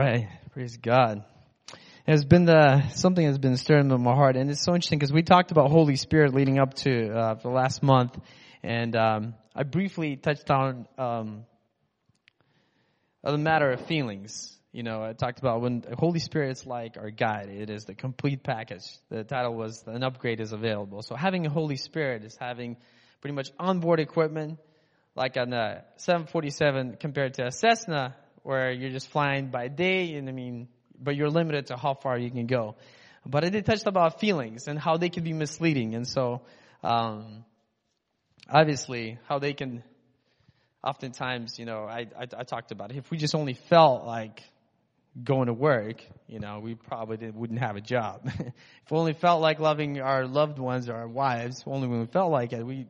right. Praise God. It's been the, something that's been stirring in my heart and it's so interesting because we talked about Holy Spirit leading up to, uh, the last month and, um, I briefly touched on, um, the matter of feelings. You know, I talked about when the Holy Spirit is like our guide. It is the complete package. The title was an upgrade is available. So having a Holy Spirit is having pretty much onboard equipment like on a 747 compared to a Cessna where you're just flying by day and I mean, but you're limited to how far you can go. But I did touch about feelings and how they can be misleading. And so, um, obviously how they can, oftentimes, you know, I, I, I talked about it. If we just only felt like going to work, you know, we probably wouldn't have a job. if we only felt like loving our loved ones or our wives, only when we felt like it, we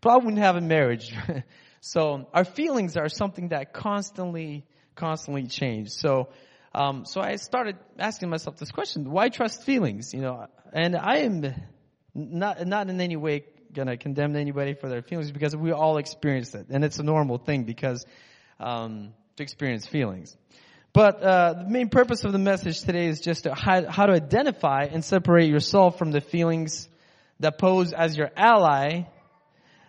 probably wouldn't have a marriage. so our feelings are something that constantly, constantly change. So, um, so I started asking myself this question: Why trust feelings? You know, and I am not not in any way gonna condemn anybody for their feelings because we all experience it, and it's a normal thing because um, to experience feelings. But uh, the main purpose of the message today is just to how, how to identify and separate yourself from the feelings that pose as your ally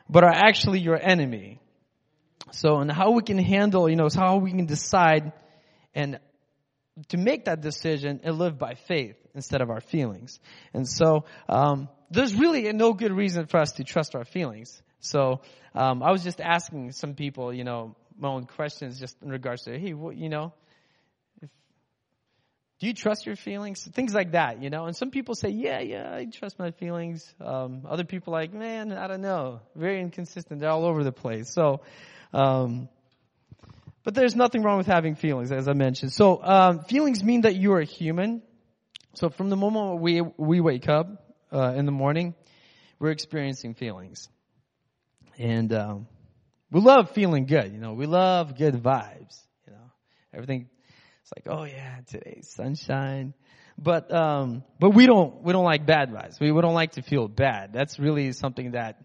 but are actually your enemy. So, and how we can handle, you know, how we can decide and to make that decision and live by faith instead of our feelings. And so, um, there's really no good reason for us to trust our feelings. So, um, I was just asking some people, you know, my own questions just in regards to, hey, what, you know, do you trust your feelings? Things like that, you know. And some people say, yeah, yeah, I trust my feelings. Um, other people like, man, I don't know. Very inconsistent. They're all over the place. So, um, but there's nothing wrong with having feelings, as I mentioned. So, um, feelings mean that you are human. So from the moment we, we wake up, uh, in the morning, we're experiencing feelings. And, um, we love feeling good, you know, we love good vibes, you know, everything it's like, oh yeah, today's sunshine. But, um, but we don't, we don't like bad vibes. We, we don't like to feel bad. That's really something that,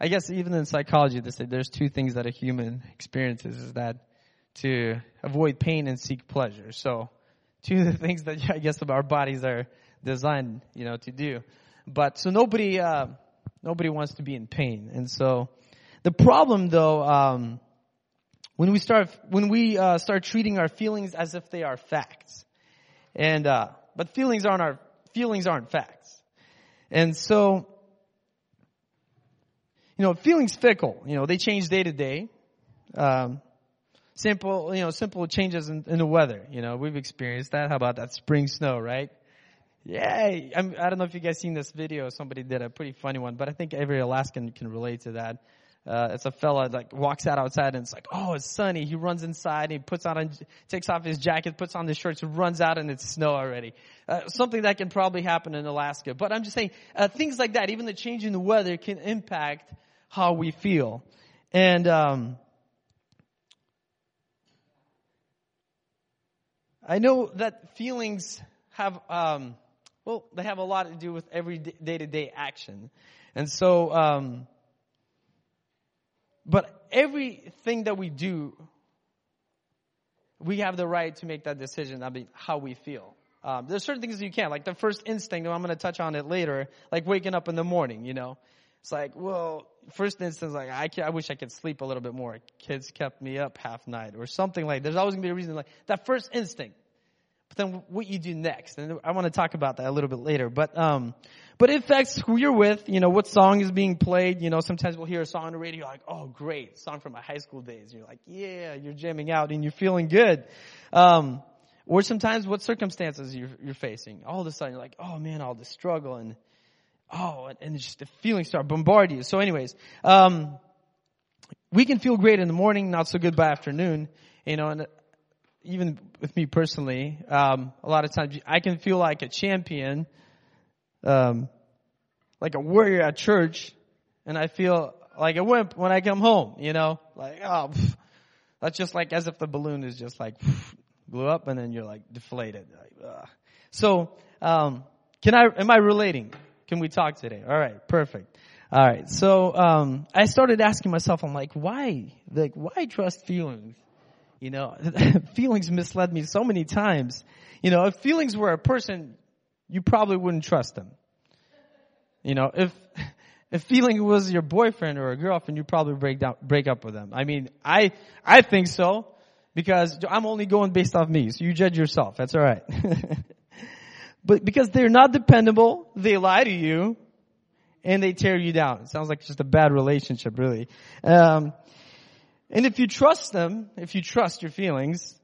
I guess even in psychology they say there's two things that a human experiences is that to avoid pain and seek pleasure. So, two of the things that I guess our bodies are designed, you know, to do. But, so nobody, uh, nobody wants to be in pain. And so, the problem though, um, when we start, when we uh, start treating our feelings as if they are facts, and uh, but feelings aren't our feelings aren't facts, and so you know feelings fickle. You know they change day to day. Um, simple, you know, simple changes in, in, the weather. You know we've experienced that. How about that spring snow, right? Yay! I'm, I don't know if you guys seen this video. Somebody did a pretty funny one, but I think every Alaskan can relate to that uh, it's a fella like walks out outside and it's like, oh, it's sunny. He runs inside and he puts on, takes off his jacket, puts on the shorts, runs out and it's snow already. Uh, something that can probably happen in Alaska. But I'm just saying, uh, things like that, even the change in the weather can impact how we feel. And, um, I know that feelings have, um, well, they have a lot to do with every day to day action. And so, um, but everything that we do, we have the right to make that decision about how we feel. Um, there's certain things you can't, like the first instinct, I'm going to touch on it later, like waking up in the morning, you know. It's like, well, first instance, like, I, I wish I could sleep a little bit more. Kids kept me up half night or something like, there's always going to be a reason like, that first instinct. But then what you do next, and I want to talk about that a little bit later. But um, but it affects who you're with. You know what song is being played. You know sometimes we'll hear a song on the radio, like, oh great, song from my high school days. You're like, yeah, you're jamming out and you're feeling good. Um, or sometimes what circumstances you're, you're facing. All of a sudden you're like, oh man, all the struggle and oh, and just the feelings start bombarding you. So, anyways, um, we can feel great in the morning, not so good by afternoon. You know, and even with me personally, um, a lot of times I can feel like a champion, um, like a warrior at church, and I feel like a wimp when I come home. You know, like oh, pff. that's just like as if the balloon is just like pff, blew up, and then you're like deflated. Like, so, um, can I? Am I relating? Can we talk today? All right, perfect. All right, so um, I started asking myself, I'm like, why? Like, why trust feelings? You know, feelings misled me so many times. You know, if feelings were a person, you probably wouldn't trust them. You know, if, if feeling was your boyfriend or a girlfriend, you'd probably break down, break up with them. I mean, I, I think so because I'm only going based off me. So you judge yourself. That's alright. but because they're not dependable, they lie to you and they tear you down. It sounds like just a bad relationship, really. Um, and if you trust them, if you trust your feelings,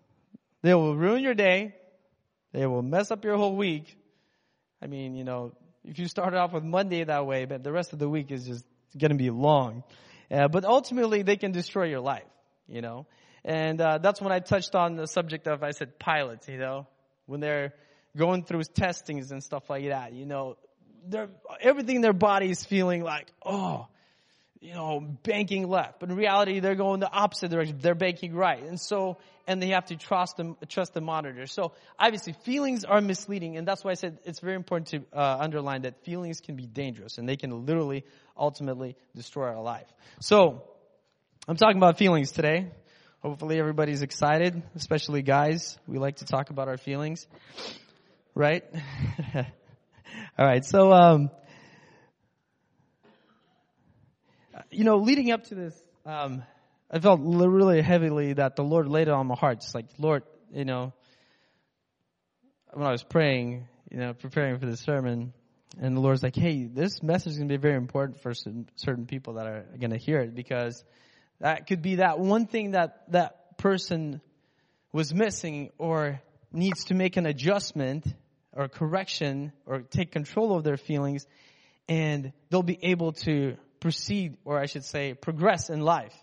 they will ruin your day. They will mess up your whole week. I mean, you know, if you start off with Monday that way, but the rest of the week is just going to be long. Uh, but ultimately, they can destroy your life, you know. And uh, that's when I touched on the subject of, I said, pilots, you know, when they're going through testings and stuff like that, you know, everything in their body is feeling like, oh, you know, banking left. But in reality, they're going the opposite direction. They're banking right. And so, and they have to trust them, trust the monitor. So obviously feelings are misleading. And that's why I said it's very important to uh, underline that feelings can be dangerous and they can literally ultimately destroy our life. So I'm talking about feelings today. Hopefully everybody's excited, especially guys. We like to talk about our feelings. Right? All right. So, um, you know, leading up to this, um, I felt really heavily that the Lord laid it on my heart. Just like, Lord, you know, when I was praying, you know, preparing for the sermon, and the Lord's like, hey, this message is going to be very important for certain, certain people that are going to hear it because that could be that one thing that that person was missing or needs to make an adjustment or correction or take control of their feelings and they'll be able to proceed or I should say progress in life.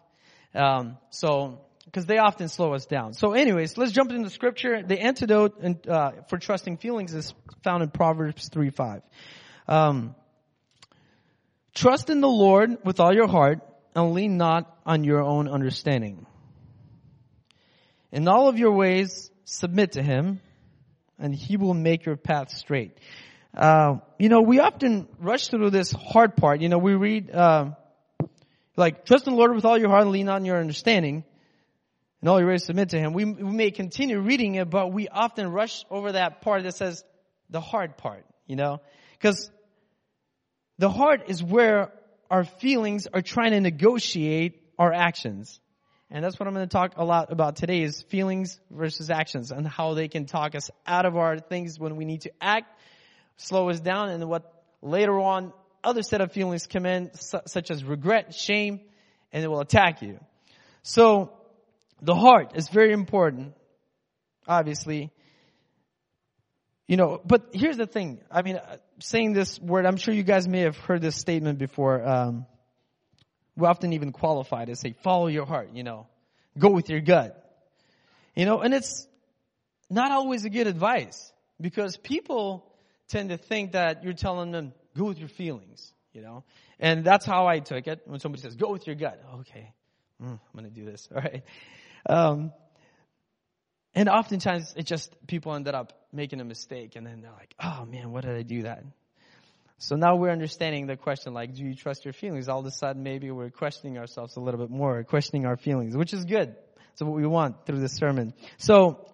Um, so, because they often slow us down. So anyways, let's jump into scripture. The antidote in, uh, for trusting feelings is found in Proverbs 3 5. Um, Trust in the Lord with all your heart and lean not on your own understanding. In all of your ways, submit to Him and He will make your path straight. Uh, you know, we often rush through this hard part. You know, we read, uh, like, trust in the Lord with all your heart and lean on your understanding. And all your ways submit to Him. We, we may continue reading it, but we often rush over that part that says the hard part, you know? Because the heart is where our feelings are trying to negotiate our actions. And that's what I'm going to talk a lot about today is feelings versus actions and how they can talk us out of our things when we need to act, slow us down, and what later on other set of feelings come in, such as regret, shame, and it will attack you. So, the heart is very important, obviously. You know, but here's the thing. I mean, uh, saying this word, I'm sure you guys may have heard this statement before. Um, we often even qualify to say, follow your heart, you know, go with your gut. You know, and it's not always a good advice because people tend to think that you're telling them, go with your feelings, you know, and that's how I took it when somebody says, go with your gut. Okay, mm, I'm going to do this. All right. Um, and oftentimes it just, people ended up making a mistake and then they're like, oh man, what did I do that? So now we're understanding the question like, do you trust your feelings? All of a sudden maybe we're questioning ourselves a little bit more, questioning our feelings, which is good. That's what we want through this sermon. So,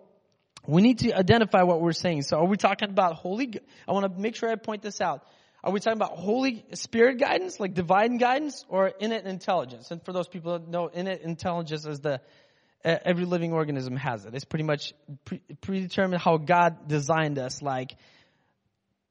we need to identify what we're saying. So are we talking about holy, I want to make sure I point this out. Are we talking about Holy Spirit guidance, like divine guidance, or innate intelligence? And for those people that know, innate intelligence is the, every living organism has it. It's pretty much pre- predetermined how God designed us, like,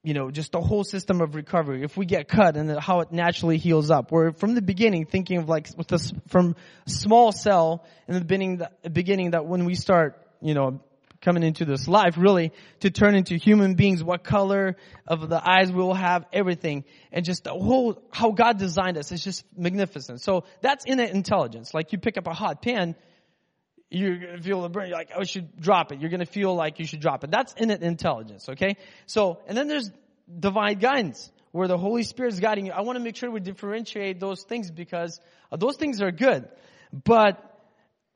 you know, just the whole system of recovery. If we get cut and how it naturally heals up. We're from the beginning thinking of like with this from small cell in the beginning, the beginning that when we start, you know, coming into this life really to turn into human beings, what color of the eyes we will have, everything. And just the whole, how God designed us is just magnificent. So that's innate intelligence. Like you pick up a hot pan, you're gonna feel the burn. You're like, oh, I should drop it. You're gonna feel like you should drop it. That's innate intelligence, okay? So, and then there's divine guidance, where the Holy Spirit is guiding you. I want to make sure we differentiate those things because those things are good. But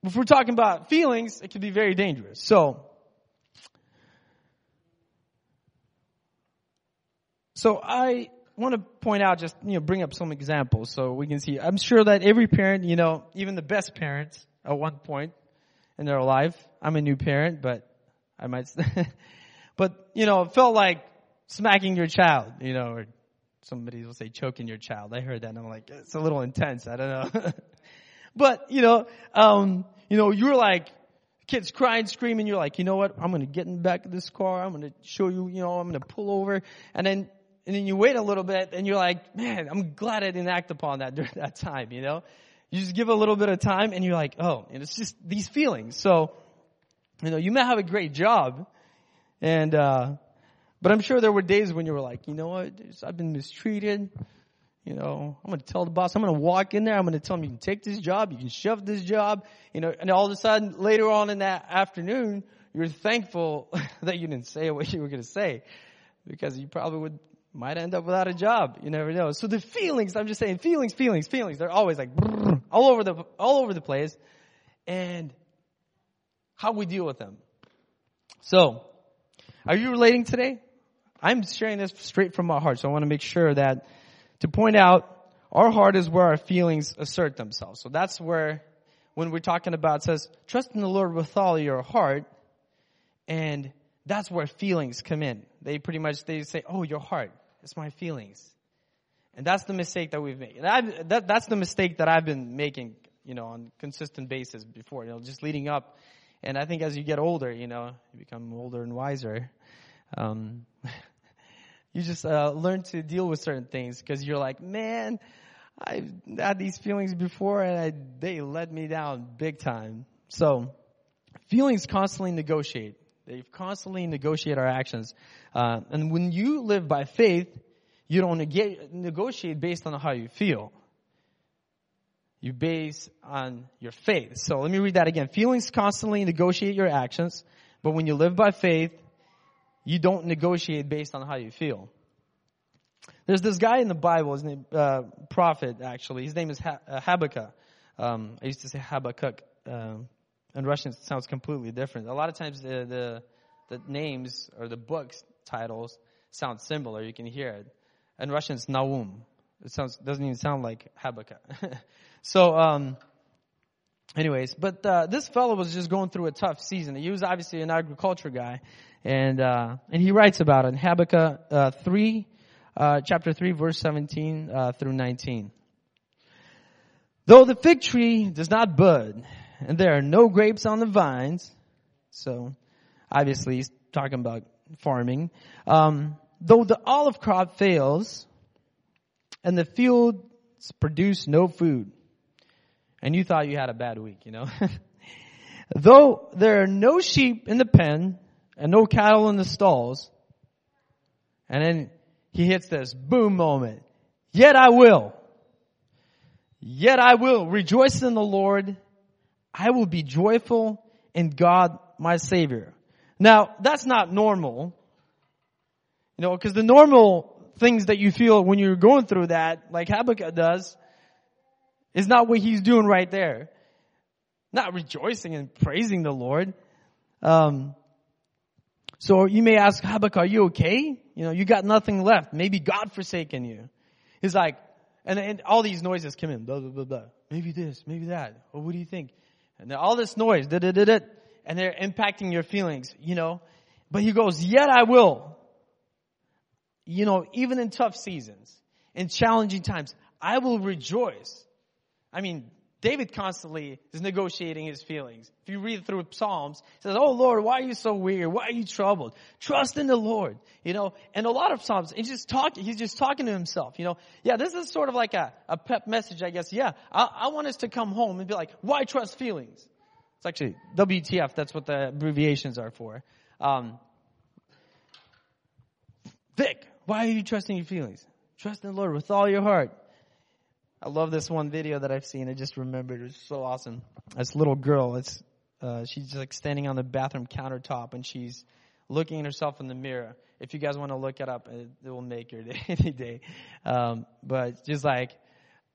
if we're talking about feelings, it can be very dangerous. So, so I want to point out just, you know, bring up some examples so we can see. I'm sure that every parent, you know, even the best parents at one point in their life. I'm a new parent, but I might, but you know, it felt like smacking your child, you know, or somebody will say choking your child. I heard that and I'm like, it's a little intense. I don't know. but, you know, um, you know, you're like, kids crying, screaming. You're like, you know what? I'm going to get in the back of this car. I'm going to show you, you know, I'm going to pull over. And then, and then you wait a little bit and you're like, man, I'm glad I didn't act upon that during that time, you know? You just give a little bit of time and you're like, oh, and it's just these feelings. So, you know, you may have a great job and, uh, but I'm sure there were days when you were like, you know what? I've been mistreated. You know, I'm going to tell the boss, I'm going to walk in there. I'm going to tell him you can take this job. You can shove this job. You know, and all of a sudden later on in that afternoon, you're thankful that you didn't say what you were going to say because you probably would, might end up without a job. You never know. So the feelings, I'm just saying feelings, feelings, feelings, they're always like all over the, all over the place. And how we deal with them. So, are you relating today? I'm sharing this straight from my heart, so I want to make sure that to point out our heart is where our feelings assert themselves. So that's where, when we're talking about, says, trust in the Lord with all your heart, and that's where feelings come in. They pretty much, they say, oh, your heart, it's my feelings. And that's the mistake that we've made. And I, that, that's the mistake that I've been making, you know, on consistent basis before, you know, just leading up. And I think as you get older, you know, you become older and wiser. Um, you just uh, learn to deal with certain things because you're like, man, I've had these feelings before and I, they let me down big time. So feelings constantly negotiate. They constantly negotiate our actions. Uh, and when you live by faith, you don't neg- negotiate based on how you feel. You base on your faith. So let me read that again. Feelings constantly negotiate your actions, but when you live by faith, you don't negotiate based on how you feel. There's this guy in the Bible, his name, uh, prophet actually. His name is uh, Habakkuk. Um, I used to say Habakkuk. Um, in Russian, it sounds completely different. A lot of times the, the, the names or the books titles sound similar. You can hear it. In Russian, it's Naum. It sounds doesn't even sound like Habakkuk. so, um, anyways, but uh, this fellow was just going through a tough season. He was obviously an agriculture guy, and uh, and he writes about it in Habakkuk uh, three, uh, chapter three, verse seventeen uh, through nineteen. Though the fig tree does not bud, and there are no grapes on the vines, so obviously he's talking about farming. Um, though the olive crop fails, and the fields produce no food, and you thought you had a bad week, you know. Though there are no sheep in the pen, and no cattle in the stalls. And then he hits this boom moment. Yet I will. Yet I will rejoice in the Lord. I will be joyful in God my Savior. Now, that's not normal. You know, because the normal things that you feel when you're going through that, like Habakkuk does, is not what he's doing right there. Not rejoicing and praising the Lord. Um, so you may ask, Habakkuk, are you okay? You know, you got nothing left. Maybe God forsaken you. He's like, and, and all these noises come in, blah, blah, blah, blah. Maybe this, maybe that. Or what do you think? And all this noise, da, da, da, and they're impacting your feelings, you know. But he goes, yet I will. You know, even in tough seasons, in challenging times, I will rejoice. I mean, David constantly is negotiating his feelings. If you read through Psalms, he says, Oh Lord, why are you so weird? Why are you troubled? Trust in the Lord. You know, and a lot of Psalms, he's just talking, he's just talking to himself. You know, yeah, this is sort of like a, a pep message, I guess. Yeah, I, I want us to come home and be like, why trust feelings? It's actually WTF, that's what the abbreviations are for. Um, Vic, why are you trusting your feelings? Trust in the Lord with all your heart. I love this one video that I've seen. I just remembered. It was so awesome. This little girl, it's, uh, she's like standing on the bathroom countertop and she's looking at herself in the mirror. If you guys want to look it up, it, it will make your day any day. Um, but just like,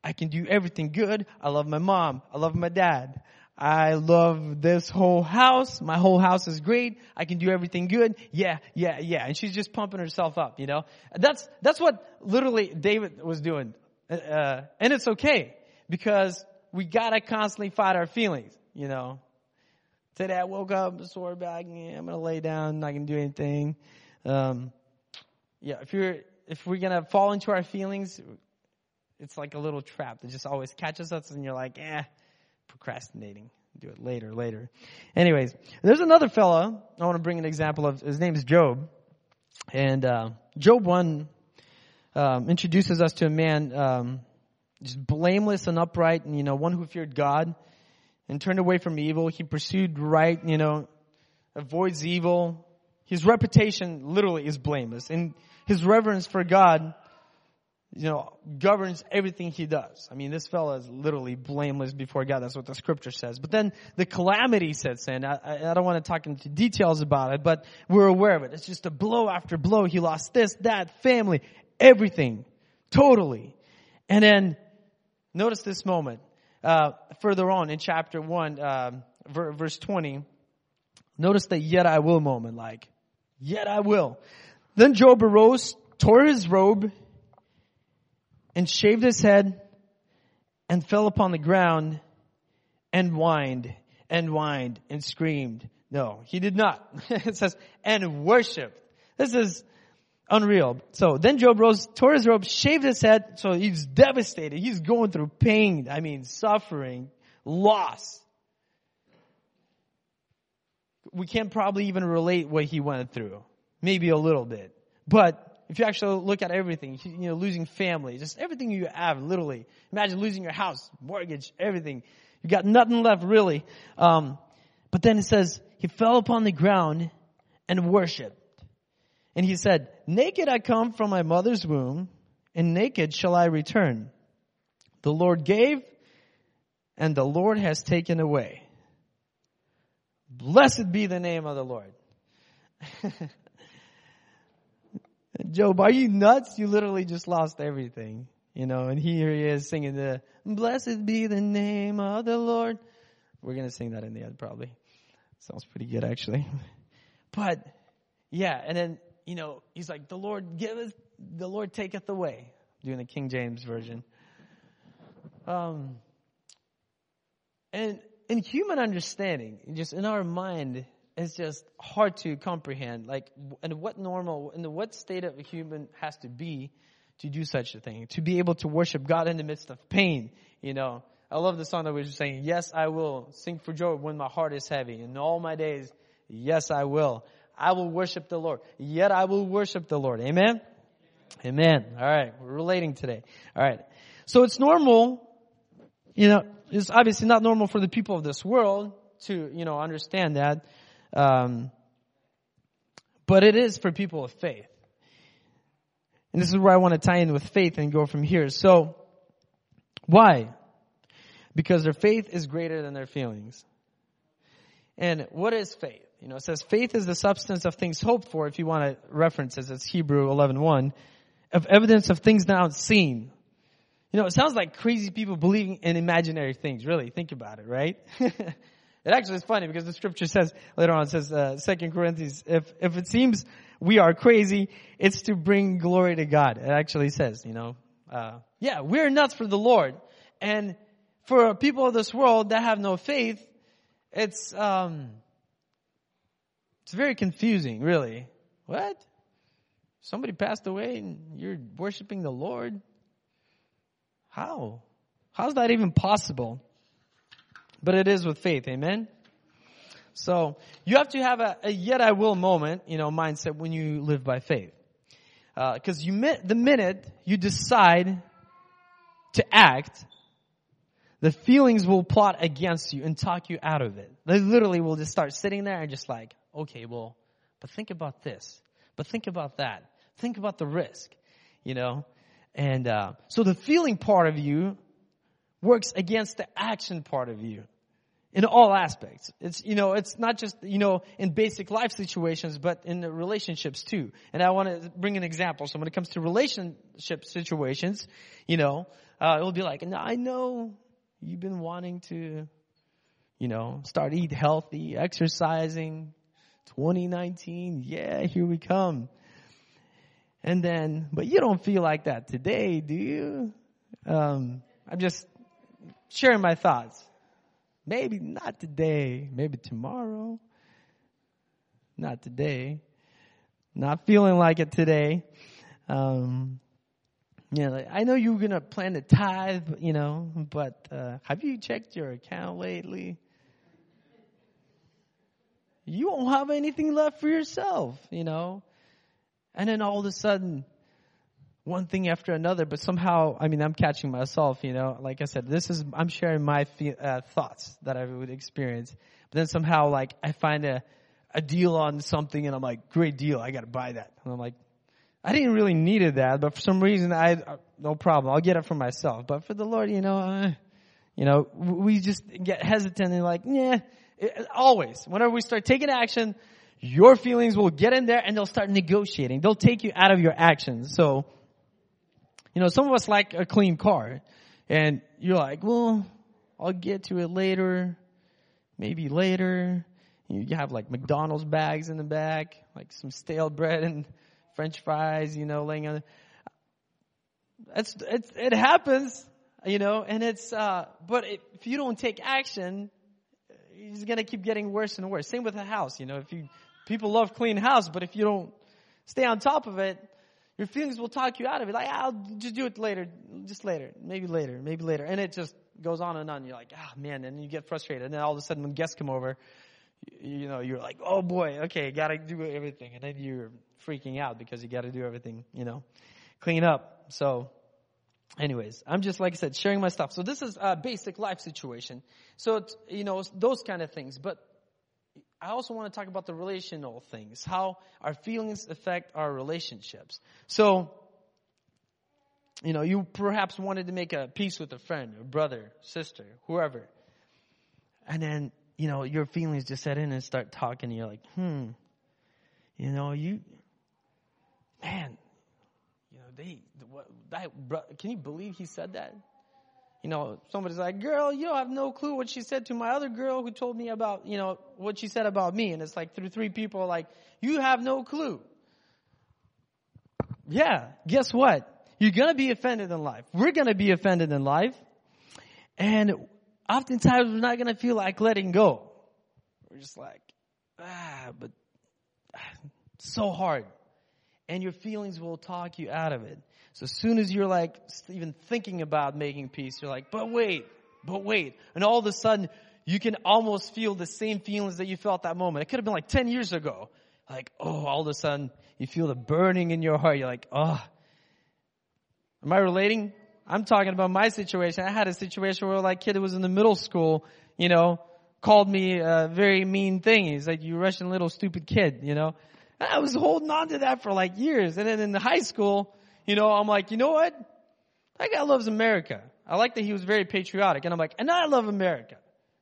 I can do everything good. I love my mom. I love my dad. I love this whole house. My whole house is great. I can do everything good. Yeah, yeah, yeah. And she's just pumping herself up, you know? That's, that's what literally David was doing uh, and it's okay because we gotta constantly fight our feelings, you know. Today I woke up, sore back, yeah, I'm gonna lay down, not gonna do anything. Um, yeah, if you're, if we're gonna fall into our feelings, it's like a little trap that just always catches us and you're like, eh, procrastinating. Do it later, later. Anyways, there's another fella I want to bring an example of. His name is Job. And, uh, Job 1, um, introduces us to a man, um, just blameless and upright and, you know, one who feared God and turned away from evil. He pursued right, you know, avoids evil. His reputation literally is blameless and his reverence for God, you know, governs everything he does. I mean, this fellow is literally blameless before God. That's what the scripture says. But then the calamity sets in. I, I don't want to talk into details about it, but we're aware of it. It's just a blow after blow. He lost this, that, family, everything. Totally. And then notice this moment. Uh, further on in chapter 1, uh, verse 20, notice the yet I will moment, like, yet I will. Then Job arose, tore his robe, and shaved his head, and fell upon the ground, and whined, and whined, and screamed. No, he did not. it says, and worshiped. This is unreal. So then Job rose, tore his robe, shaved his head, so he's devastated. He's going through pain, I mean suffering, loss. We can't probably even relate what he went through. Maybe a little bit. But if you actually look at everything, you know, losing family, just everything you have, literally. Imagine losing your house, mortgage, everything. You got nothing left really. Um, but then it says, he fell upon the ground and worshiped. And he said, naked I come from my mother's womb and naked shall I return. The Lord gave and the Lord has taken away. Blessed be the name of the Lord. Job, are you nuts? You literally just lost everything. You know, and here he is singing the, blessed be the name of the Lord. We're gonna sing that in the end probably. Sounds pretty good actually. But, yeah, and then, you know, he's like, the Lord giveth, the Lord taketh away. Doing the King James Version. Um, and in human understanding, just in our mind, it's just hard to comprehend. Like, and what normal, and what state of a human has to be to do such a thing, to be able to worship God in the midst of pain. You know, I love the song that we were saying. Yes, I will sing for joy when my heart is heavy. In all my days, yes, I will. I will worship the Lord. Yet I will worship the Lord. Amen. Amen. All right, we're relating today. All right, so it's normal. You know, it's obviously not normal for the people of this world to you know understand that. Um, but it is for people of faith. And this is where I want to tie in with faith and go from here. So, why? Because their faith is greater than their feelings. And what is faith? You know, it says faith is the substance of things hoped for, if you want to reference it, it's Hebrew 11.1, of evidence of things not seen. You know, it sounds like crazy people believing in imaginary things, really. Think about it, right? It actually is funny because the scripture says later on, it says, uh, 2 Corinthians, if, if it seems we are crazy, it's to bring glory to God. It actually says, you know, uh, yeah, we're nuts for the Lord. And for people of this world that have no faith, it's, um, it's very confusing, really. What? Somebody passed away and you're worshiping the Lord? How? How's that even possible? but it is with faith. Amen. So you have to have a, a yet I will moment, you know, mindset when you live by faith. Because uh, you the minute you decide to act, the feelings will plot against you and talk you out of it. They literally will just start sitting there and just like, okay, well, but think about this, but think about that, think about the risk, you know. And uh, so the feeling part of you works against the action part of you in all aspects. It's, you know, it's not just, you know, in basic life situations, but in the relationships too. And I want to bring an example. So when it comes to relationship situations, you know, uh, it'll be like, and I know you've been wanting to, you know, start eat healthy, exercising, 2019, yeah, here we come. And then, but you don't feel like that today, do you? Um, I'm just sharing my thoughts. Maybe not today, maybe tomorrow. Not today. Not feeling like it today. Um, you know, I know you were gonna plan to tithe, you know, but uh, have you checked your account lately? You won't have anything left for yourself, you know. And then all of a sudden, one thing after another, but somehow, I mean, I'm catching myself, you know, like I said, this is, I'm sharing my uh, thoughts that I would experience. But then somehow, like, I find a, a deal on something and I'm like, great deal, I gotta buy that. And I'm like, I didn't really needed that, but for some reason I, no problem, I'll get it for myself. But for the Lord, you know, uh, you know, we just get hesitant and like, yeah, it, always, whenever we start taking action, your feelings will get in there and they'll start negotiating. They'll take you out of your actions. So, you know, some of us like a clean car and you're like, well, I'll get to it later, maybe later. You have like McDonald's bags in the back, like some stale bread and French fries, you know, laying on. It's, it's, it happens, you know, and it's, uh, but if you don't take action, it's gonna keep getting worse and worse. Same with a house, you know, if you, people love clean house, but if you don't stay on top of it, your feelings will talk you out of it. Like, I'll just do it later, just later, maybe later, maybe later. And it just goes on and on. You're like, ah, oh, man, and you get frustrated. And then all of a sudden when guests come over, you know, you're like, oh boy, okay, gotta do everything. And then you're freaking out because you gotta do everything, you know, clean up. So, anyways, I'm just, like I said, sharing my stuff. So this is a basic life situation. So, you know, those kind of things. But I also want to talk about the relational things, how our feelings affect our relationships. So, you know, you perhaps wanted to make a peace with a friend, a brother, sister, whoever. And then you know, your feelings just set in and start talking. And you're like, hmm, you know, you, man, they, what, that, can you believe he said that? You know, somebody's like, girl, you don't have no clue what she said to my other girl who told me about, you know, what she said about me. And it's like through three people like, you have no clue. Yeah, guess what? You're gonna be offended in life. We're gonna be offended in life. And oftentimes we're not to feel like letting go. We're just like, ah, but ah, so hard. And your feelings will talk you out of it. So as soon as you're like even thinking about making peace, you're like, but wait, but wait. And all of a sudden you can almost feel the same feelings that you felt that moment. It could have been like 10 years ago. Like, oh, all of a sudden you feel the burning in your heart. You're like, oh. Am I relating? I'm talking about my situation. I had a situation where like kid was in the middle school, you know, called me a very mean thing. He's like, you Russian little stupid kid, you know. And I was holding on to that for like years. And then in the high school, you know, I'm like, you know what? That guy loves America. I like that he was very patriotic. And I'm like, and I love America.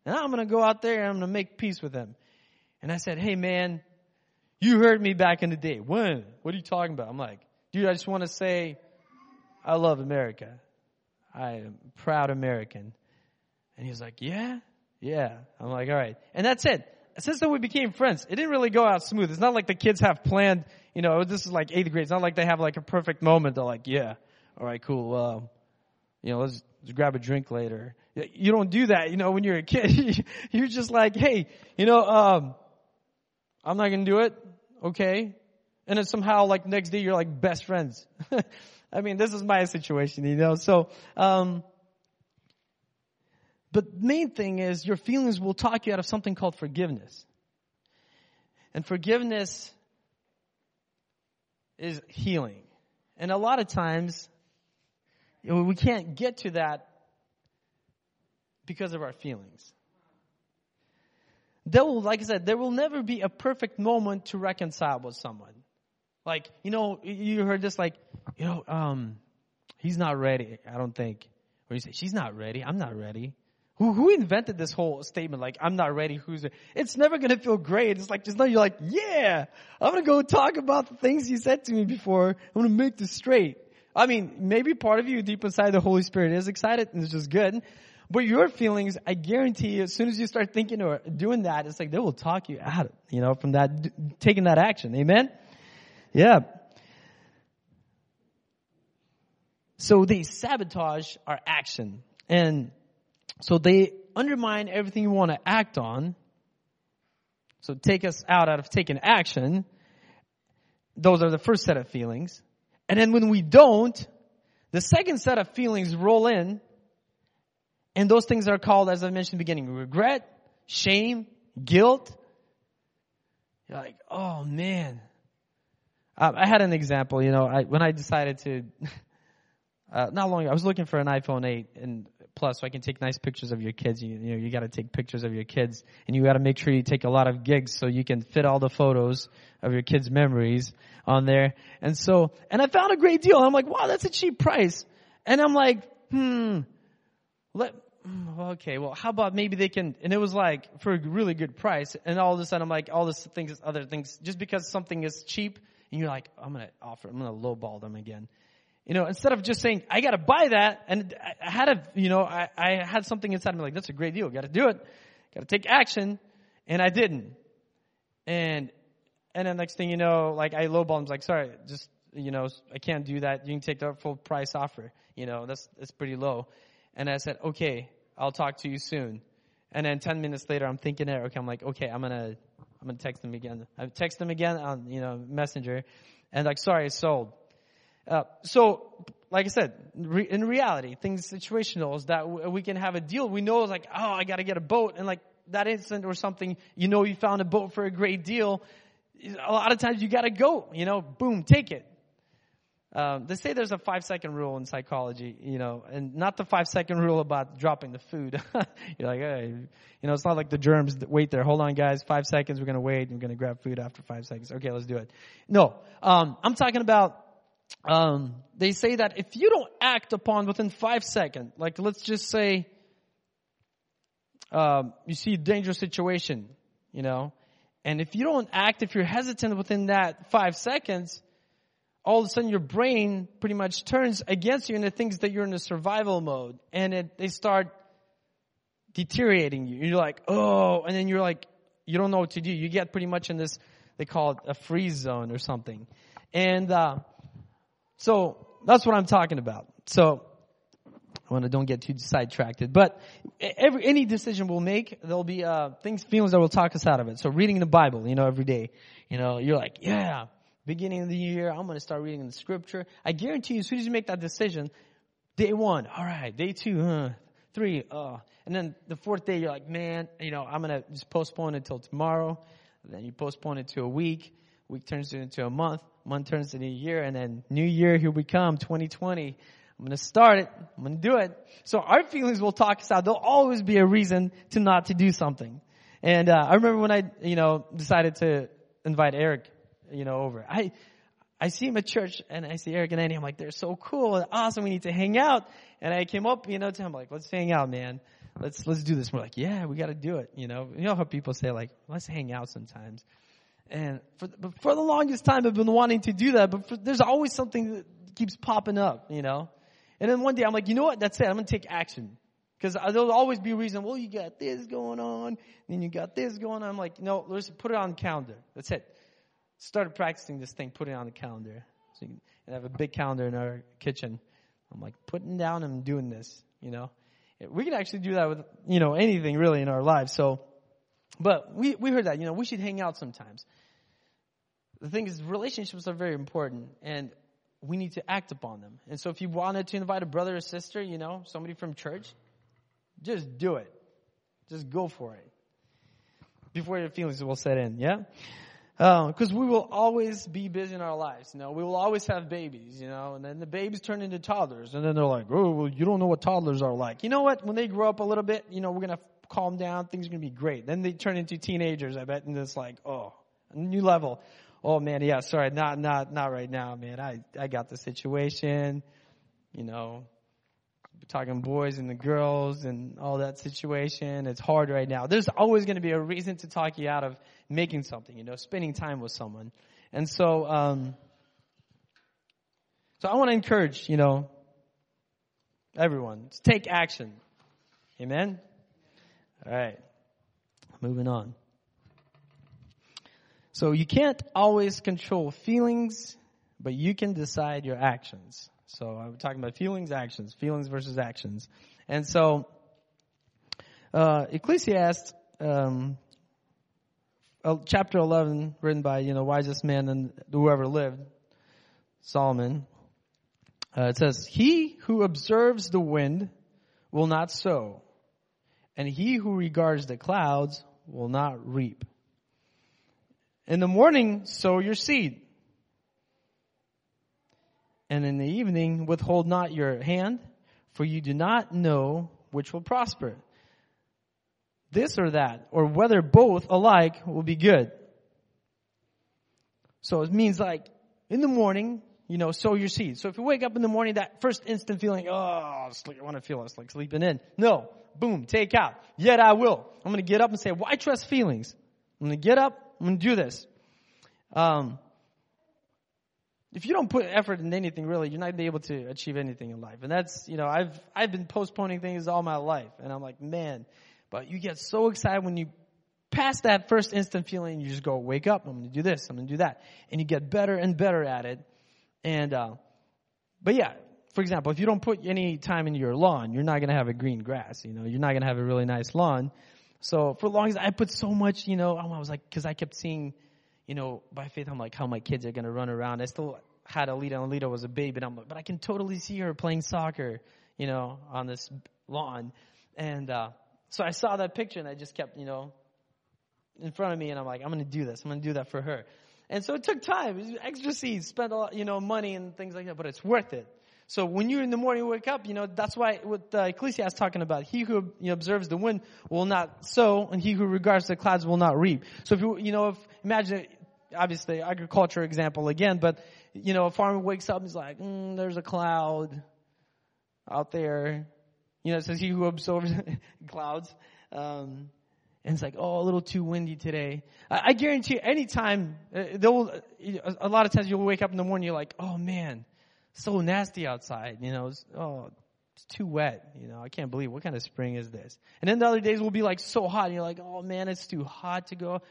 And I'm going to go out there and I'm going to make peace with him. And I said, hey man, you heard me back in the day. When? What are you talking about? I'm like, dude, I just want to say, I love America. I am proud American. And he's like, yeah, yeah. I'm like, all right. And that's it. Since then we became friends. It didn't really go out smooth. It's not like the kids have planned, you know, this is like eighth grade. It's not like they have like a perfect moment. They're like, yeah, all right, cool. You know, let's, let's grab a drink later. You don't do that, you know, when you're a kid. you're just like, hey, you know, um, I'm not gonna do it. Okay. And then somehow like next day you're like best friends. I mean, this is my situation, you know. So, um, but the main thing is your feelings will talk you out of something called forgiveness. And forgiveness is healing. And a lot of times, we can't get to that because of our feelings. There will, like I said, there will never be a perfect moment to reconcile with someone. Like, you know, you heard this like, you know, um, he's not ready, I don't think. Or you say, she's not ready, I'm not ready. Who, who invented this whole statement like, I'm not ready, who's it? It's never gonna feel great. It's like, just now you're like, yeah, I'm gonna go talk about the things you said to me before. I'm gonna make this straight. I mean, maybe part of you deep inside the Holy Spirit is excited and it's just good. But your feelings, I guarantee you, as soon as you start thinking or doing that, it's like they will talk you out of, you know, from that, taking that action. Amen? Yeah. So they sabotage our action. And so they undermine everything you want to act on. So take us out out of taking action. Those are the first set of feelings. And then when we don't, the second set of feelings roll in. And those things are called, as I mentioned in the beginning, regret, shame, guilt. You're like, oh man. Uh, I had an example, you know, I, when I decided to, uh, not long ago, I was looking for an iPhone 8 and plus so I can take nice pictures of your kids. You, you know, you gotta take pictures of your kids and you gotta make sure you take a lot of gigs so you can fit all the photos of your kids' memories on there. And so, and I found a great deal. I'm like, wow, that's a cheap price. And I'm like, hmm, let, hmm, okay, well, how about maybe they can, and it was like for a really good price. And all of a sudden I'm like, all this things, other things, just because something is cheap and you're like, I'm gonna offer, I'm gonna lowball them again. You know, instead of just saying, I gotta buy that, and I had a, you know, I, I had something inside me like, that's a great deal, gotta do it, gotta take action, and I didn't. And, and then next thing you know, like I lowballed, was like, sorry, just, you know, I can't do that, you can take the full price offer, you know, that's, that's pretty low. And I said, okay, I'll talk to you soon. And then 10 minutes later, I'm thinking there, okay, I'm like, okay, I'm gonna, I'm gonna text them again. I text them again on, you know, messenger, and like, sorry, it's sold. Uh, so, like I said, re- in reality, things situational is that w- we can have a deal. We know like, oh, I got to get a boat, and like that instant or something, you know, you found a boat for a great deal. A lot of times you got to go, you know, boom, take it. Um, they say there's a five second rule in psychology, you know, and not the five second rule about dropping the food. You're like, hey, you know, it's not like the germs that wait there. Hold on, guys, five seconds. We're gonna wait. We're gonna grab food after five seconds. Okay, let's do it. No, um, I'm talking about um, they say that if you don't act upon within five seconds, like let's just say um, you see a dangerous situation, you know, and if you don't act, if you're hesitant within that five seconds, all of a sudden your brain pretty much turns against you and it thinks that you're in a survival mode, and it, they start deteriorating you. You're like, oh, and then you're like, you don't know what to do. You get pretty much in this, they call it a freeze zone or something. And, uh, so that's what I'm talking about. So I want to don't get too sidetracked. But every any decision we'll make, there'll be uh, things, feelings that will talk us out of it. So reading the Bible, you know, every day, you know, you're like, yeah, beginning of the year, I'm going to start reading the Scripture. I guarantee you, as soon as you make that decision, day one, all right, day two, huh, three, uh, and then the fourth day, you're like, man, you know, I'm going to just postpone it until tomorrow. Then you postpone it to a week. Week turns into a month month turns into a year, and then new year, here we come, 2020. I'm gonna start it. I'm gonna do it. So our feelings will talk us out. There'll always be a reason to not to do something. And uh, I remember when I, you know, decided to invite Eric, you know, over. I, I see him at church, and I see Eric and Annie. I'm like, they're so cool, and awesome. We need to hang out. And I came up, you know, to him like, let's hang out, man. Let's let's do this. We're like, yeah, we got to do it. You know, you know how people say like, let's hang out sometimes. And for, for the longest time, I've been wanting to do that, but for, there's always something that keeps popping up, you know? And then one day I'm like, you know what? That's it. I'm going to take action. Because there'll always be a reason, well, you got this going on, and you got this going on. I'm like, no, let's put it on the calendar. That's it. Started practicing this thing, put it on the calendar. So you can, have a big calendar in our kitchen. I'm like, putting down and doing this, you know? We can actually do that with, you know, anything really in our lives. So, but we, we heard that, you know, we should hang out sometimes the thing is, relationships are very important, and we need to act upon them. And so, if you wanted to invite a brother or sister, you know, somebody from church, just do it. Just go for it before your feelings will set in. Yeah. Because uh, we will always be busy in our lives, you know. We will always have babies, you know, and then the babies turn into toddlers, and then they're like, "Oh, well, you don't know what toddlers are like." You know what? When they grow up a little bit, you know, we're gonna calm down. Things are gonna be great. Then they turn into teenagers, I bet, and it's like, oh, new level oh man, yeah, sorry, not, not, not right now, man. I, I got the situation, you know, talking boys and the girls and all that situation. It's hard right now. There's always going to be a reason to talk you out of making something, you know, spending time with someone. And so, um, so I want to encourage, you know, everyone to take action. Amen. All right. Moving on. So you can't always control feelings, but you can decide your actions. So I'm talking about feelings, actions, feelings versus actions. And so, Uh, Ecclesiastes, um, chapter 11, written by, you know, wisest man and whoever lived, Solomon. Uh, it says, He who observes the wind will not sow, and he who regards the clouds will not reap. In the morning, sow your seed. And in the evening, withhold not your hand, for you do not know which will prosper. This or that, or whether both alike will be good. So it means like, in the morning, you know, sow your seed. So if you wake up in the morning, that first instant feeling, oh, I want to feel it's like sleeping in. No, boom, take out. Yet I will. I'm going to get up and say, why trust feelings? I'm going to get up. I'm going to do this. Um, if you don't put effort in anything really, you're not to be able to achieve anything in life. And that's, you know, I've, I've been postponing things all my life. And I'm like, man, but you get so excited when you pass that first instant feeling, you just go, wake up, I'm going to do this, I'm going to do that. And you get better and better at it. And, uh, but yeah, for example, if you don't put any time in your lawn, you're not going to have a green grass, you know, you're not going to have a really nice lawn. So for long as I put so much, you know, I was like, cause I kept seeing, you know, by faith, I'm like, how my kids are going to run around. I still had Alita, and Alita was a baby, and I'm like, but I can totally see her playing soccer, you know, on this lawn. And, uh, so I saw that picture and I just kept, you know, in front of me and I'm like, I'm going to do this. I'm going to do that for her. And so it took time, extra seeds, spent a lot, you know, money and things like that, but it's worth it. So when you in the morning wake up, you know, that's why what uh, Ecclesiastes talking about, he who you know, observes the wind will not sow and he who regards the clouds will not reap. So if you, you know, if, imagine, obviously agriculture example again, but, you know, a farmer wakes up and he's like, mm, there's a cloud out there. You know, it says he who absorbs clouds. Um, and it's like, oh, a little too windy today. I, I guarantee you, anytime, uh, they'll, a lot of times you'll wake up in the morning, you're like, oh man, so nasty outside. You know, it's, oh, it's too wet. You know, I can't believe what kind of spring is this. And then the other days will be like so hot, and you're like, oh man, it's too hot to go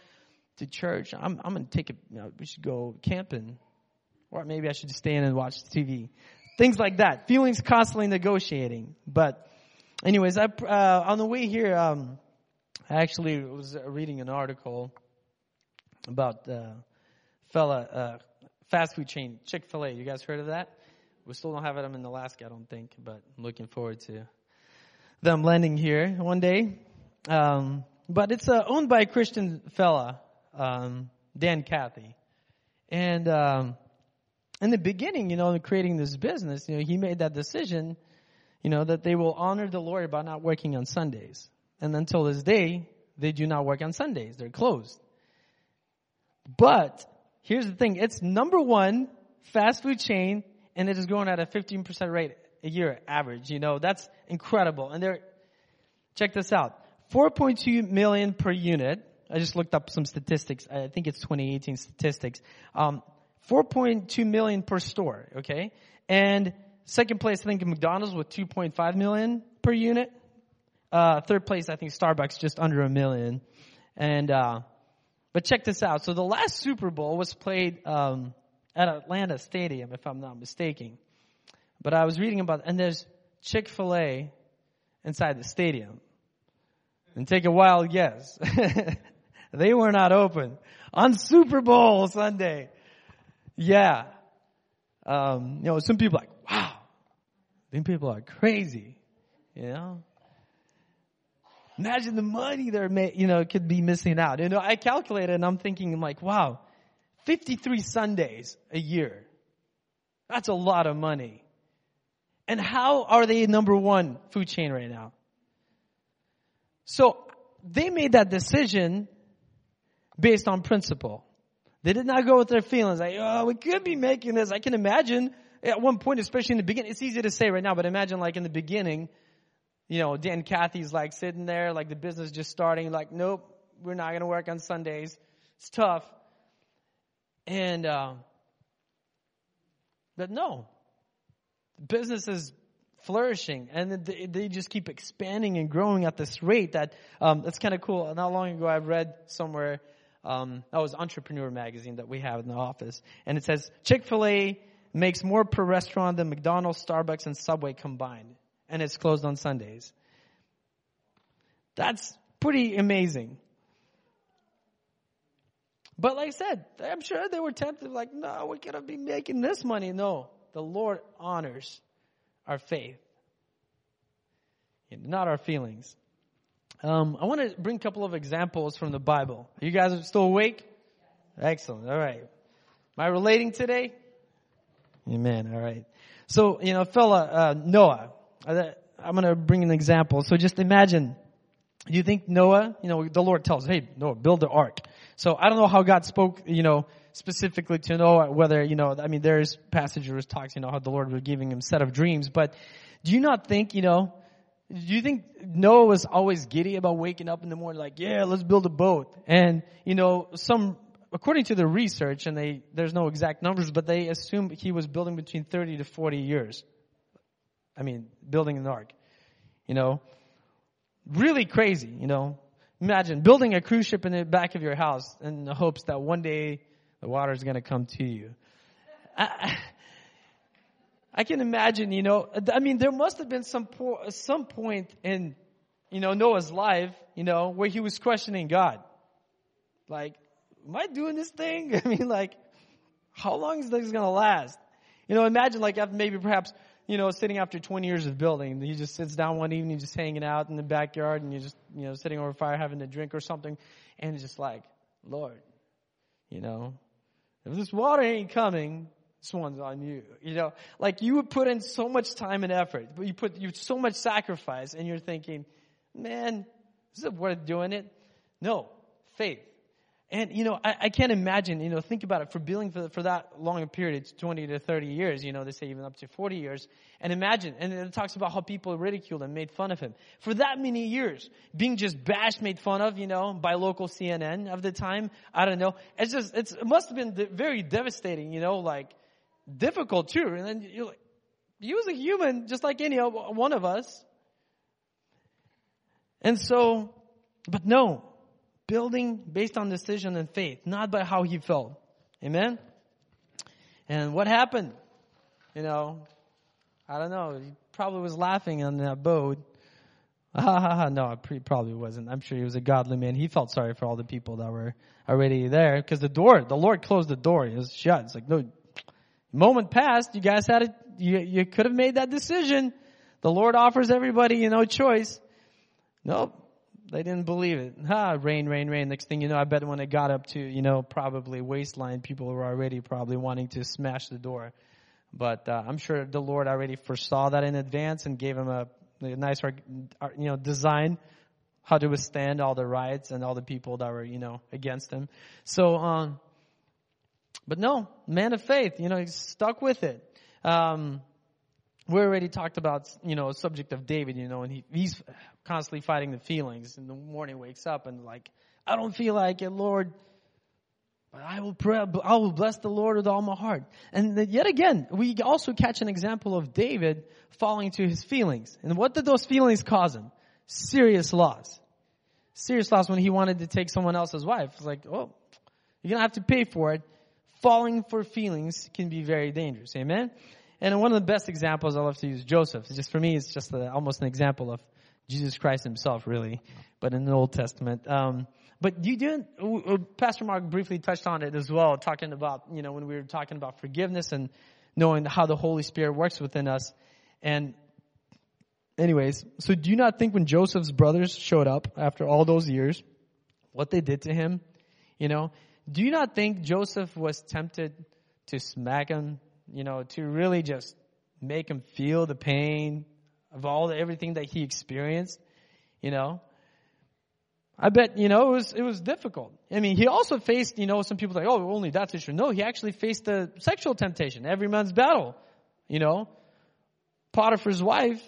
to church. I'm, I'm gonna take a, you know, we should go camping. Or maybe I should just stay in and watch TV. Things like that. Feelings constantly negotiating. But, anyways, I, uh, on the way here, um, I actually was reading an article about uh, fella uh, fast food chain Chick Fil A. You guys heard of that? We still don't have them in Alaska, I don't think, but I'm looking forward to them landing here one day. Um, but it's uh, owned by a Christian fella, um, Dan Cathy, and um, in the beginning, you know, in creating this business, you know, he made that decision, you know, that they will honor the Lord by not working on Sundays. And until this day, they do not work on Sundays. They're closed. But here's the thing. It's number one fast food chain and it is growing at a 15% rate a year average. You know, that's incredible. And they're, check this out. 4.2 million per unit. I just looked up some statistics. I think it's 2018 statistics. Um, 4.2 million per store. Okay. And second place, I think McDonald's with 2.5 million per unit. Uh, third place, I think Starbucks just under a million. And, uh, but check this out. So the last Super Bowl was played, um, at Atlanta Stadium, if I'm not mistaken. But I was reading about, and there's Chick-fil-A inside the stadium. And take a wild guess. they were not open on Super Bowl Sunday. Yeah. Um, you know, some people are like, wow, these people are crazy. You know? Imagine the money they're, you know, could be missing out. You know, I calculated and I'm thinking like, wow, 53 Sundays a year. That's a lot of money. And how are they number one food chain right now? So they made that decision based on principle. They did not go with their feelings like, oh, we could be making this. I can imagine at one point, especially in the beginning, it's easy to say right now, but imagine like in the beginning, you know, Dan Cathy's like sitting there, like the business just starting, like, nope, we're not going to work on Sundays. It's tough. And, uh, but no, business is flourishing and they, they just keep expanding and growing at this rate that, um, that's kind of cool. Not long ago I read somewhere, um, that was Entrepreneur magazine that we have in the office and it says Chick-fil-A makes more per restaurant than McDonald's, Starbucks, and Subway combined and it's closed on Sundays. That's pretty amazing. But like I said, I'm sure they were tempted, like, no, we're going to be making this money. No, the Lord honors our faith, not our feelings. Um, I want to bring a couple of examples from the Bible. You guys still awake? Excellent. All right. Am I relating today? Amen. All right. So, you know, fella, uh, Noah, uh, I'm going to bring an example. So just imagine, you think Noah, you know, the Lord tells, hey, Noah, build the ark. So I don't know how God spoke, you know, specifically to Noah, whether, you know, I mean, there's passages talks, you know, how the Lord was giving him set of dreams, but do you not think, you know, do you think Noah was always giddy about waking up in the morning like, yeah, let's build a boat? And, you know, some, according to the research, and they, there's no exact numbers, but they assume he was building between 30 to 40 years. I mean, building an ark. You know, really crazy, you know. Imagine building a cruise ship in the back of your house in the hopes that one day the water is going to come to you. I, I can imagine, you know, I mean, there must have been some po- some point in, you know, Noah's life, you know, where he was questioning God. Like, am I doing this thing? I mean, like, how long is this going to last? You know, imagine like after maybe perhaps, you know, sitting after 20 years of building, he just sits down one evening, just hanging out in the backyard and you're just, you know, sitting over fire having a drink or something. And just like, Lord, you know, if this water ain't coming, this one's on you. You know, like you would put in so much time and effort, but you put you so much sacrifice, and you're thinking, man, is it worth doing it? No, faith. And, you know, I, I, can't imagine, you know, think about it, for building for, for that long a period, it's 20 to 30 years, you know, they say even up to 40 years. And imagine, and it talks about how people ridiculed and made fun of him. For that many years, being just bashed, made fun of, you know, by local CNN of the time, I don't know. It's just, it's, it must have been very devastating, you know, like, difficult too. And then you're like, he was a human just like any one of us. And so, but no, building based on decision and faith, not by how he felt. Amen? And what happened? You know, I don't know. He probably was laughing on that boat. No, he probably wasn't. I'm sure he was a godly man. He felt sorry for all the people that were already there because the door, the Lord closed the door. It was shut. It's like, no, moment passed. You guys had it. You, you could have made that decision. The Lord offers everybody, you know, choice. Nope. They didn't believe it. Ha, rain, rain, rain. Next thing you know, I bet when it got up to, you know, probably waistline, people were already probably wanting to smash the door. But uh, I'm sure the Lord already foresaw that in advance and gave him a, a nice, you know, design how to withstand all the riots and all the people that were, you know, against him. So, um, but no, man of faith, you know, he stuck with it. Um, we already talked about, you know, subject of David, you know, and he, he's constantly fighting the feelings. And the morning, wakes up and like, I don't feel like it, Lord. But I will pray, I will bless the Lord with all my heart. And yet again, we also catch an example of David falling to his feelings. And what did those feelings cause him? Serious loss. Serious loss when he wanted to take someone else's wife. It's like, oh, you're gonna have to pay for it falling for feelings can be very dangerous. Amen? And one of the best examples I love to use Joseph. Just for me, it's just a, almost an example of Jesus Christ himself, really, but in the Old Testament. Um, but you didn't, Pastor Mark briefly touched on it as well, talking about, you know, when we were talking about forgiveness and knowing how the Holy Spirit works within us. And anyways, so do you not think when Joseph's brothers showed up after all those years, what they did to him, you know, do you not think Joseph was tempted to smack him, you know, to really just make him feel the pain of all the, everything that he experienced, you know? I bet, you know, it was, it was difficult. I mean, he also faced, you know, some people like, oh, only that's issue. No, he actually faced the sexual temptation, every man's battle, you know? Potiphar's wife,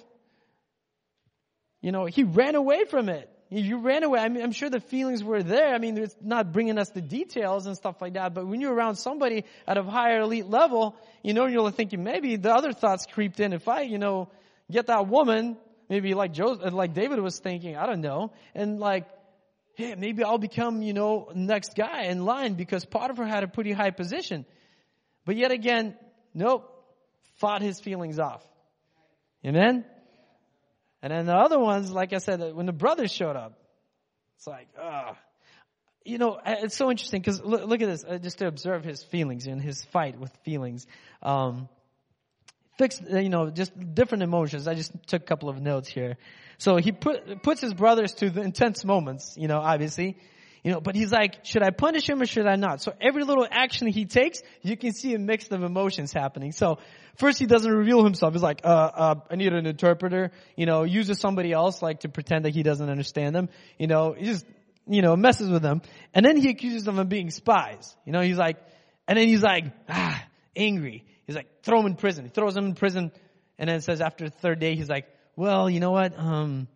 you know, he ran away from it. You ran away. I mean, I'm sure the feelings were there. I mean, it's not bringing us the details and stuff like that. But when you're around somebody at a higher elite level, you know, you're thinking maybe the other thoughts creeped in. If I, you know, get that woman, maybe like Joseph, like David was thinking, I don't know, and like, hey, maybe I'll become, you know, next guy in line because Potiphar had a pretty high position. But yet again, nope, fought his feelings off. Amen? And then the other ones, like I said, when the brothers showed up, it's like, ah. You know, it's so interesting because look, look, at this, uh, just to observe his feelings and his fight with feelings. Um, fix, uh, you know, just different emotions. I just took a couple of notes here. So he put, puts his brothers to the intense moments, you know, obviously. You know, but he's like, should I punish him or should I not? So every little action he takes, you can see a mix of emotions happening. So first he doesn't reveal himself. He's like, uh, uh, I need an interpreter. You know, uses somebody else like to pretend that he doesn't understand them. You know, he just, you know, messes with them. And then he accuses them of being spies. You know, he's like, and then he's like, ah, angry. He's like, throw him in prison. He throws him in prison. And then it says after the third day, he's like, well, you know what? Um,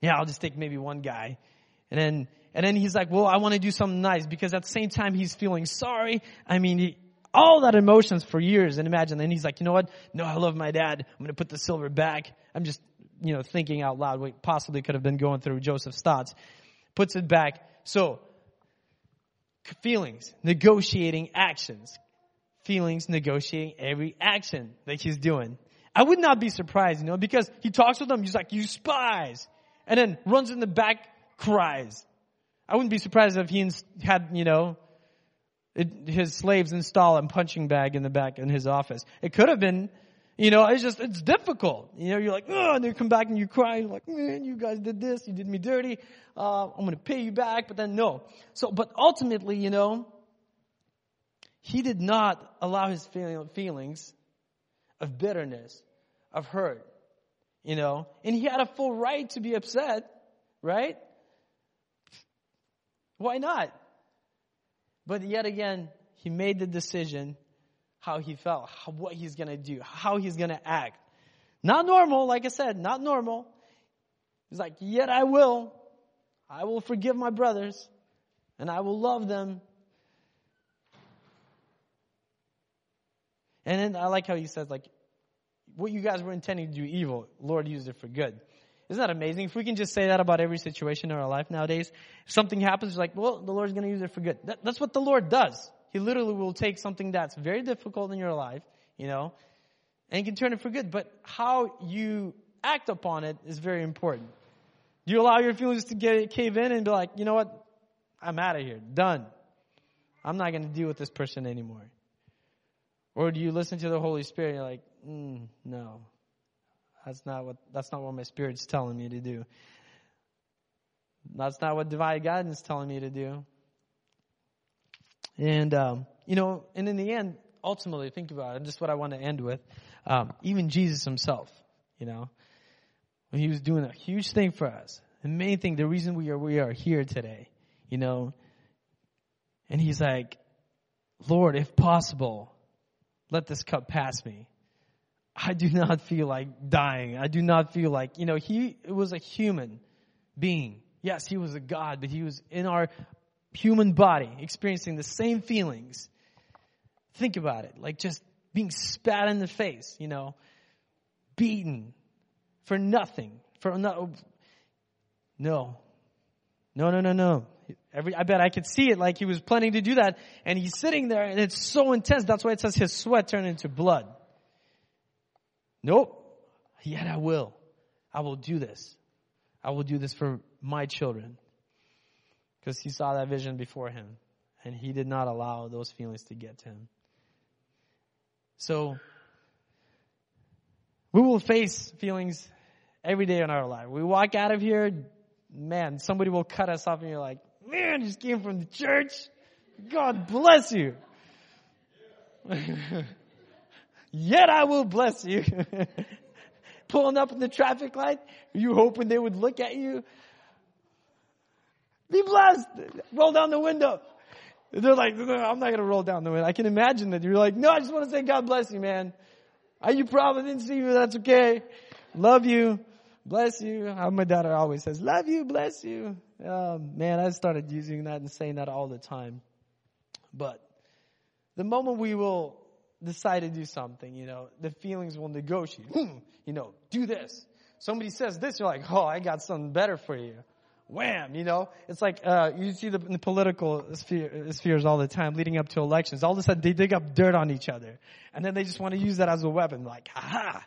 yeah, I'll just take maybe one guy. And then, and then he's like, well, I want to do something nice because at the same time he's feeling sorry. I mean, he, all that emotions for years and imagine, and he's like, you know what? No, I love my dad. I'm going to put the silver back. I'm just, you know, thinking out loud what possibly could have been going through Joseph's thoughts. Puts it back. So, feelings, negotiating actions. Feelings, negotiating every action that he's doing. I would not be surprised, you know, because he talks with them, he's like, you spies. And then runs in the back, cries. I wouldn't be surprised if he had, you know, it, his slaves install a punching bag in the back in his office. It could have been, you know, it's just, it's difficult. You know, you're like, oh, and they come back and you cry. You're like, man, you guys did this. You did me dirty. Uh, I'm going to pay you back. But then no. So, but ultimately, you know, he did not allow his feelings of bitterness, of hurt, you know, and he had a full right to be upset, right? Why not? But yet again, he made the decision how he felt, how, what he's going to do, how he's going to act. Not normal, like I said, not normal. He's like, yet I will. I will forgive my brothers and I will love them. And then I like how he says, like, what you guys were intending to do evil, Lord used it for good. Isn't that amazing? If we can just say that about every situation in our life nowadays, if something happens, it's like, well, the Lord's going to use it for good. That, that's what the Lord does. He literally will take something that's very difficult in your life, you know, and can turn it for good. But how you act upon it is very important. Do you allow your feelings to get cave in and be like, you know what? I'm out of here. Done. I'm not going to deal with this person anymore. Or do you listen to the Holy Spirit and you're like, mm, no, that's not what, that's not what my spirit's telling me to do. That's not what divine guidance is telling me to do. And, um, you know, and in the end, ultimately, think about it, is what I want to end with. Um, even Jesus himself, you know, when he was doing a huge thing for us, the main thing, the reason we are, we are here today, you know, and he's like, Lord, if possible, let this cup pass me. I do not feel like dying. I do not feel like, you know, he was a human being. Yes, he was a God, but he was in our human body experiencing the same feelings. Think about it. Like just being spat in the face, you know, beaten for nothing. For no, no, no, no, no, no. Every, I bet I could see it like he was planning to do that. And he's sitting there and it's so intense. That's why it says his sweat turned into blood. Nope. Yet I will. I will do this. I will do this for my children. Because he saw that vision before him. And he did not allow those feelings to get to him. So, we will face feelings every day in our life. We walk out of here, man, somebody will cut us off and you're like, man, just came from the church. God bless you. Yet I will bless you. Pulling up in the traffic light, you hoping they would look at you? Be blessed. Roll down the window. They're like, I'm not going to roll down the window. I can imagine that. You're like, no, I just want to say God bless you, man. Are you probably didn't see me? That's okay. Love you. Bless you. My daughter always says, love you, bless you. Oh, man, I started using that and saying that all the time. But the moment we will decide to do something, you know, the feelings will negotiate. Hmm, you know, do this. Somebody says this, you're like, oh, I got something better for you. Wham, you know? It's like, uh, you see the, the political sphere, spheres all the time leading up to elections. All of a sudden they dig up dirt on each other. And then they just want to use that as a weapon. Like, ha!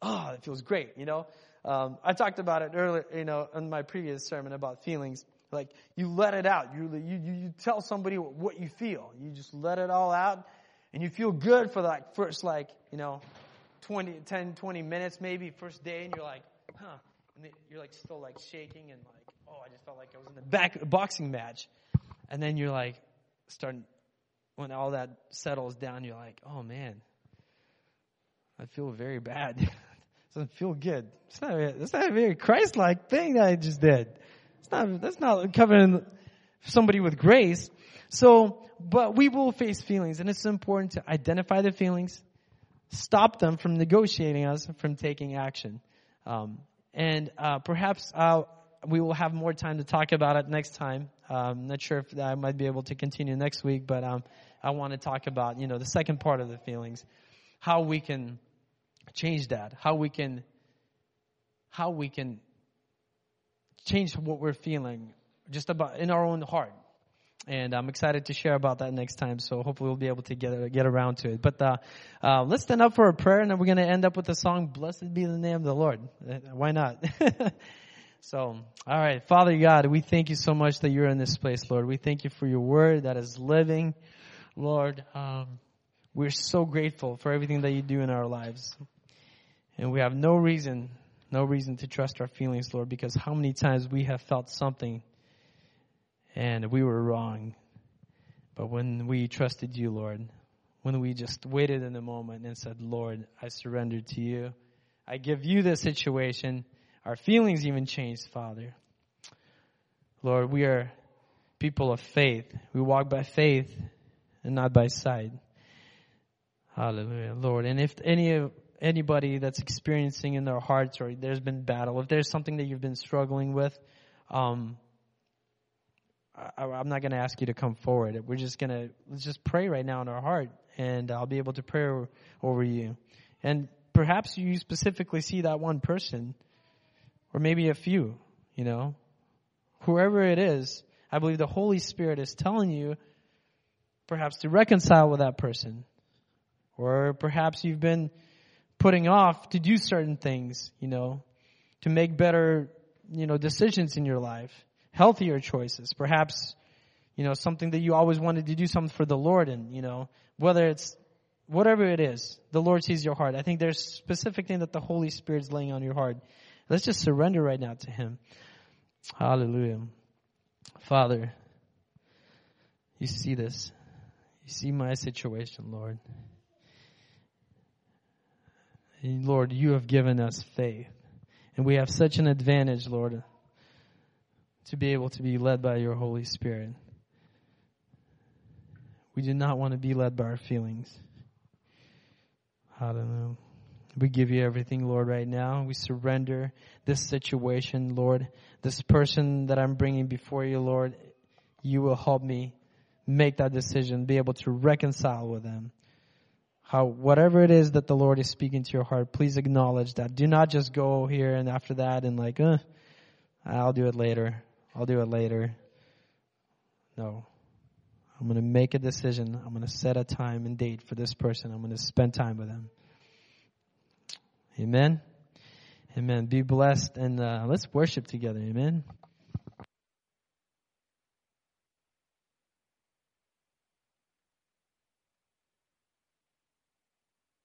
Oh, it feels great, you know? Um, I talked about it earlier, you know, in my previous sermon about feelings. Like you let it out. You you you tell somebody what you feel. You just let it all out, and you feel good for like first like you know, 20, 10, 20 minutes maybe first day, and you're like, huh, and you're like still like shaking and like, oh, I just felt like I was in the back boxing match, and then you're like starting when all that settles down, you're like, oh man, I feel very bad. doesn't feel good. It's not, it's not a very Christ-like thing that I just did. It's not, that's not covering somebody with grace. So, but we will face feelings and it's important to identify the feelings, stop them from negotiating us from taking action. Um, and, uh, perhaps, uh, we will have more time to talk about it next time. Um, not sure if I might be able to continue next week, but, um, I want to talk about, you know, the second part of the feelings, how we can change that, how we can, how we can change what we're feeling just about in our own heart. And I'm excited to share about that next time. So hopefully we'll be able to get get around to it. But uh, uh, let's stand up for a prayer, and then we're going to end up with the song "Blessed Be the Name of the Lord." Uh, why not? so, all right, Father God, we thank you so much that you're in this place, Lord. We thank you for your word that is living, Lord. Um, we're so grateful for everything that you do in our lives. And we have no reason, no reason to trust our feelings, Lord, because how many times we have felt something and we were wrong. But when we trusted you, Lord, when we just waited in the moment and said, Lord, I surrender to you. I give you this situation. Our feelings even changed, Father. Lord, we are people of faith. We walk by faith and not by sight. Hallelujah, Lord. And if any of anybody that's experiencing in their hearts or there's been battle, if there's something that you've been struggling with, um, I, am not going to ask you to come forward. We're just going to let's just pray right now in our heart, and I'll be able to pray over you. And perhaps you specifically see that one person, or maybe a few. You know, whoever it is, I believe the Holy Spirit is telling you, perhaps to reconcile with that person, or perhaps you've been putting off to do certain things, you know, to make better, you know, decisions in your life, healthier choices, perhaps, you know, something that you always wanted to do something for the Lord and, you know, whether it's whatever it is, the Lord sees your heart. I think there's specific thing that the Holy Spirit's laying on your heart. Let's just surrender right now to Him. Hallelujah. Father, you see this. You see my situation, Lord. Lord, you have given us faith. And we have such an advantage, Lord, to be able to be led by your Holy Spirit. We do not want to be led by our feelings. I don't know. We give you everything, Lord, right now. We surrender this situation, Lord. This person that I'm bringing before you, Lord, you will help me make that decision, be able to reconcile with them how whatever it is that the Lord is speaking to your heart, please acknowledge that. Do not just go here and after that and like, uh, I'll do it later. I'll do it later. No. I'm going to make a decision. I'm going to set a time and date for this person. I'm going to spend time with them. Amen. Amen. Be blessed and uh, let's worship together. Amen.